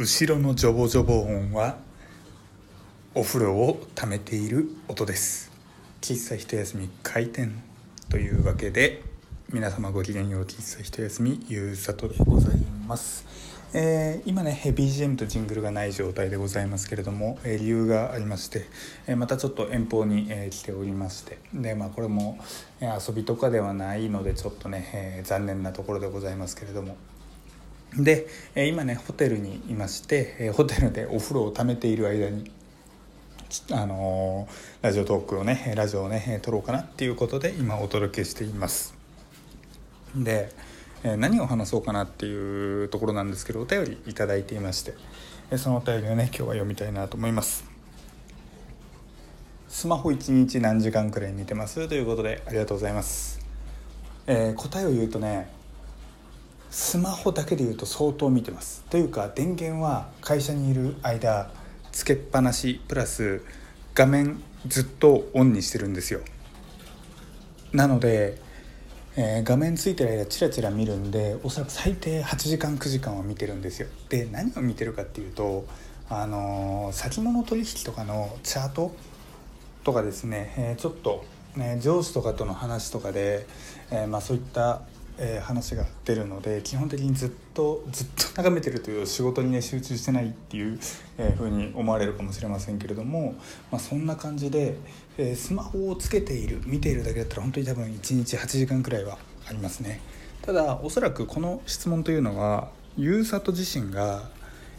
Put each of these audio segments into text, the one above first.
後ろのジョボジョボ音はお風呂を溜めている音です。喫茶一休み開店というわけで皆様ごきげんよう喫茶一休みゆうさとでございます、えー今ね BGM とジングルがない状態でございますけれども、えー理由がありまして、えーまたちょっと遠方に、え来ておりまして。でまあこれも、え遊びとかではないのでちょっとね、え残念なところでございますけれども。で、今ねホテルにいまして、ホテルでお風呂を溜めている間にあのラジオトークをねラジオをね撮ろうかなっていうことで今お届けしています。で、えー何を話そうかなっていうところなんですけどお便りいただいていまして、そのお便りをね今日は読みたいなと思います。スマホ1日何時間くらい見てます？ということでありがとうございます、えー答えを言うとねスマホだけで言うと相当見てます。というか電源は会社にいる間つけっぱなしプラス画面ずっとオンにしてるんですよ。なので、えー画面ついてる間チラチラ見るんでおそらく最低8時間9時間は見てるんですよ。で何を見てるかっていうとあのー先物取引とかのチャートとかですね、えーちょっと、ね、上司とかとの話とかで、えーまあ、そういった、えー話が出るので基本的にずっとずっと眺めてるという仕事にね集中してないっていう、えーふうに思われるかもしれませんけれども、まあ、そんな感じで、えースマホをつけている見ているだけだったら本当に多分1日8時間くらいはありますね。ただおそらくこの質問というのはユーサト自身が、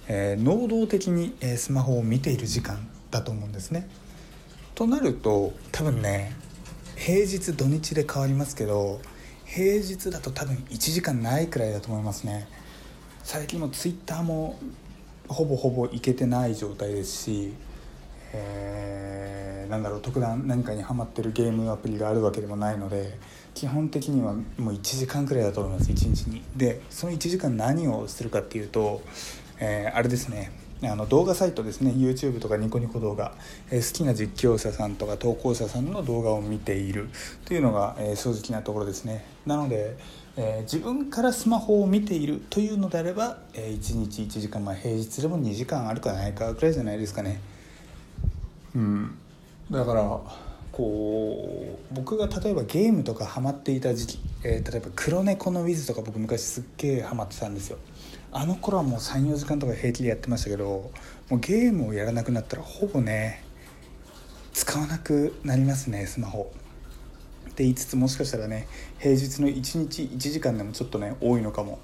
えー能動的に、えースマホを見ている時間だと思うんですね。となると多分ね平日土日で変わりますけど平日だと多分1時間ないくらいだと思いますね。最近もツイッターもほぼほぼいけてない状態ですし、えーなんだろう特段何かにハマってるゲームアプリがあるわけでもないので基本的にはもう1時間くらいだと思います1日に。でその1時間何をしてるかっていうと、えーあれですね。あの動画サイトですね。YouTube とかニコニコ動画、えー好きな実況者さんとか投稿者さんの動画を見ているというのが、えー正直なところですね。なので、えー自分からスマホを見ているというのであれば、え1日1時間、ま、平日でも2時間あるかないかくらいじゃないですかね。うん。だからこう僕が例えばゲームとかハマっていた時期、えー例えば「黒猫のウィズ」とか僕昔すっげえハマってたんですよ。あの頃はもう34時間とか平気でやってましたけどもうゲームをやらなくなったらほぼね使わなくなりますねスマホ。って言いつつもしかしたらね平日の1日1時間でもちょっとね多いのかも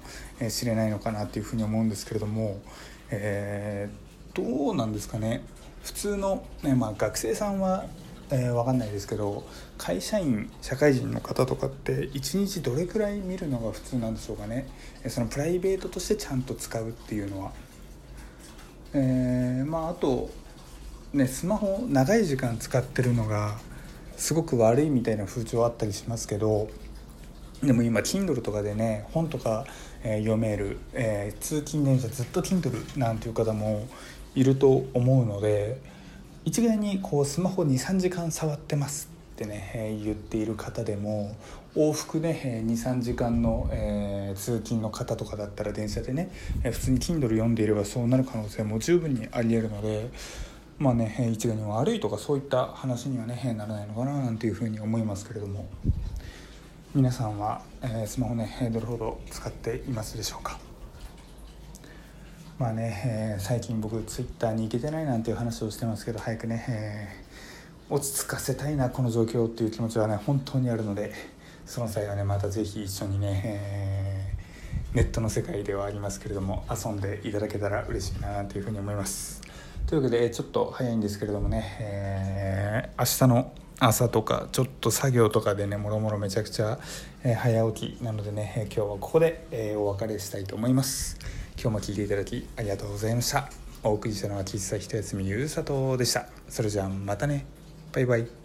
しれないのかなっていうふうに思うんですけれども、えーどうなんですかね。普通の、ねまあ、学生さんは、えー、分かんないですけど会社員社会人の方とかって1日どれくらい見るのが普通なんでしょうかねそのプライベートとしてちゃんと使うっていうのは。えーまああとねスマホ長い時間使ってるのがすごく悪いみたいな風潮あったりしますけどでも今 Kindle とかでね本とか、え読める、えー通勤電車ずっと Kindle なんていう方もいると思うので一概にこうスマホ23時間触ってますってね、言っている方でも往復ね23時間の、えー通勤の方とかだったら電車でね、普通に Kindle 読んでいればそうなる可能性も十分にありえるのでまあね一概に悪いとかそういった話にはねならないのかななんていうふうに思いますけれども。皆さんは、えースマホねどれほど使っていますでしょうか？まあね、えー最近僕ツイッターに行けてないなんていう話をしてますけど早くね、えー落ち着かせたいなこの状況っていう気持ちはね本当にあるのでその際はねまた是非一緒にね、えーネットの世界ではありますけれども遊んでいただけたら嬉しいなというふうに思います。というわけでちょっと早いんですけれどもね、えー明日の朝とかちょっと作業とかでねもろもろめちゃくちゃ、え早起きなのでね、今日はここで、えお別れしたいと思います。今日も聞いていただきありがとうございました。お送りしたのは喫茶一休みゆうさとでした。それじゃあまたね。バイバイ。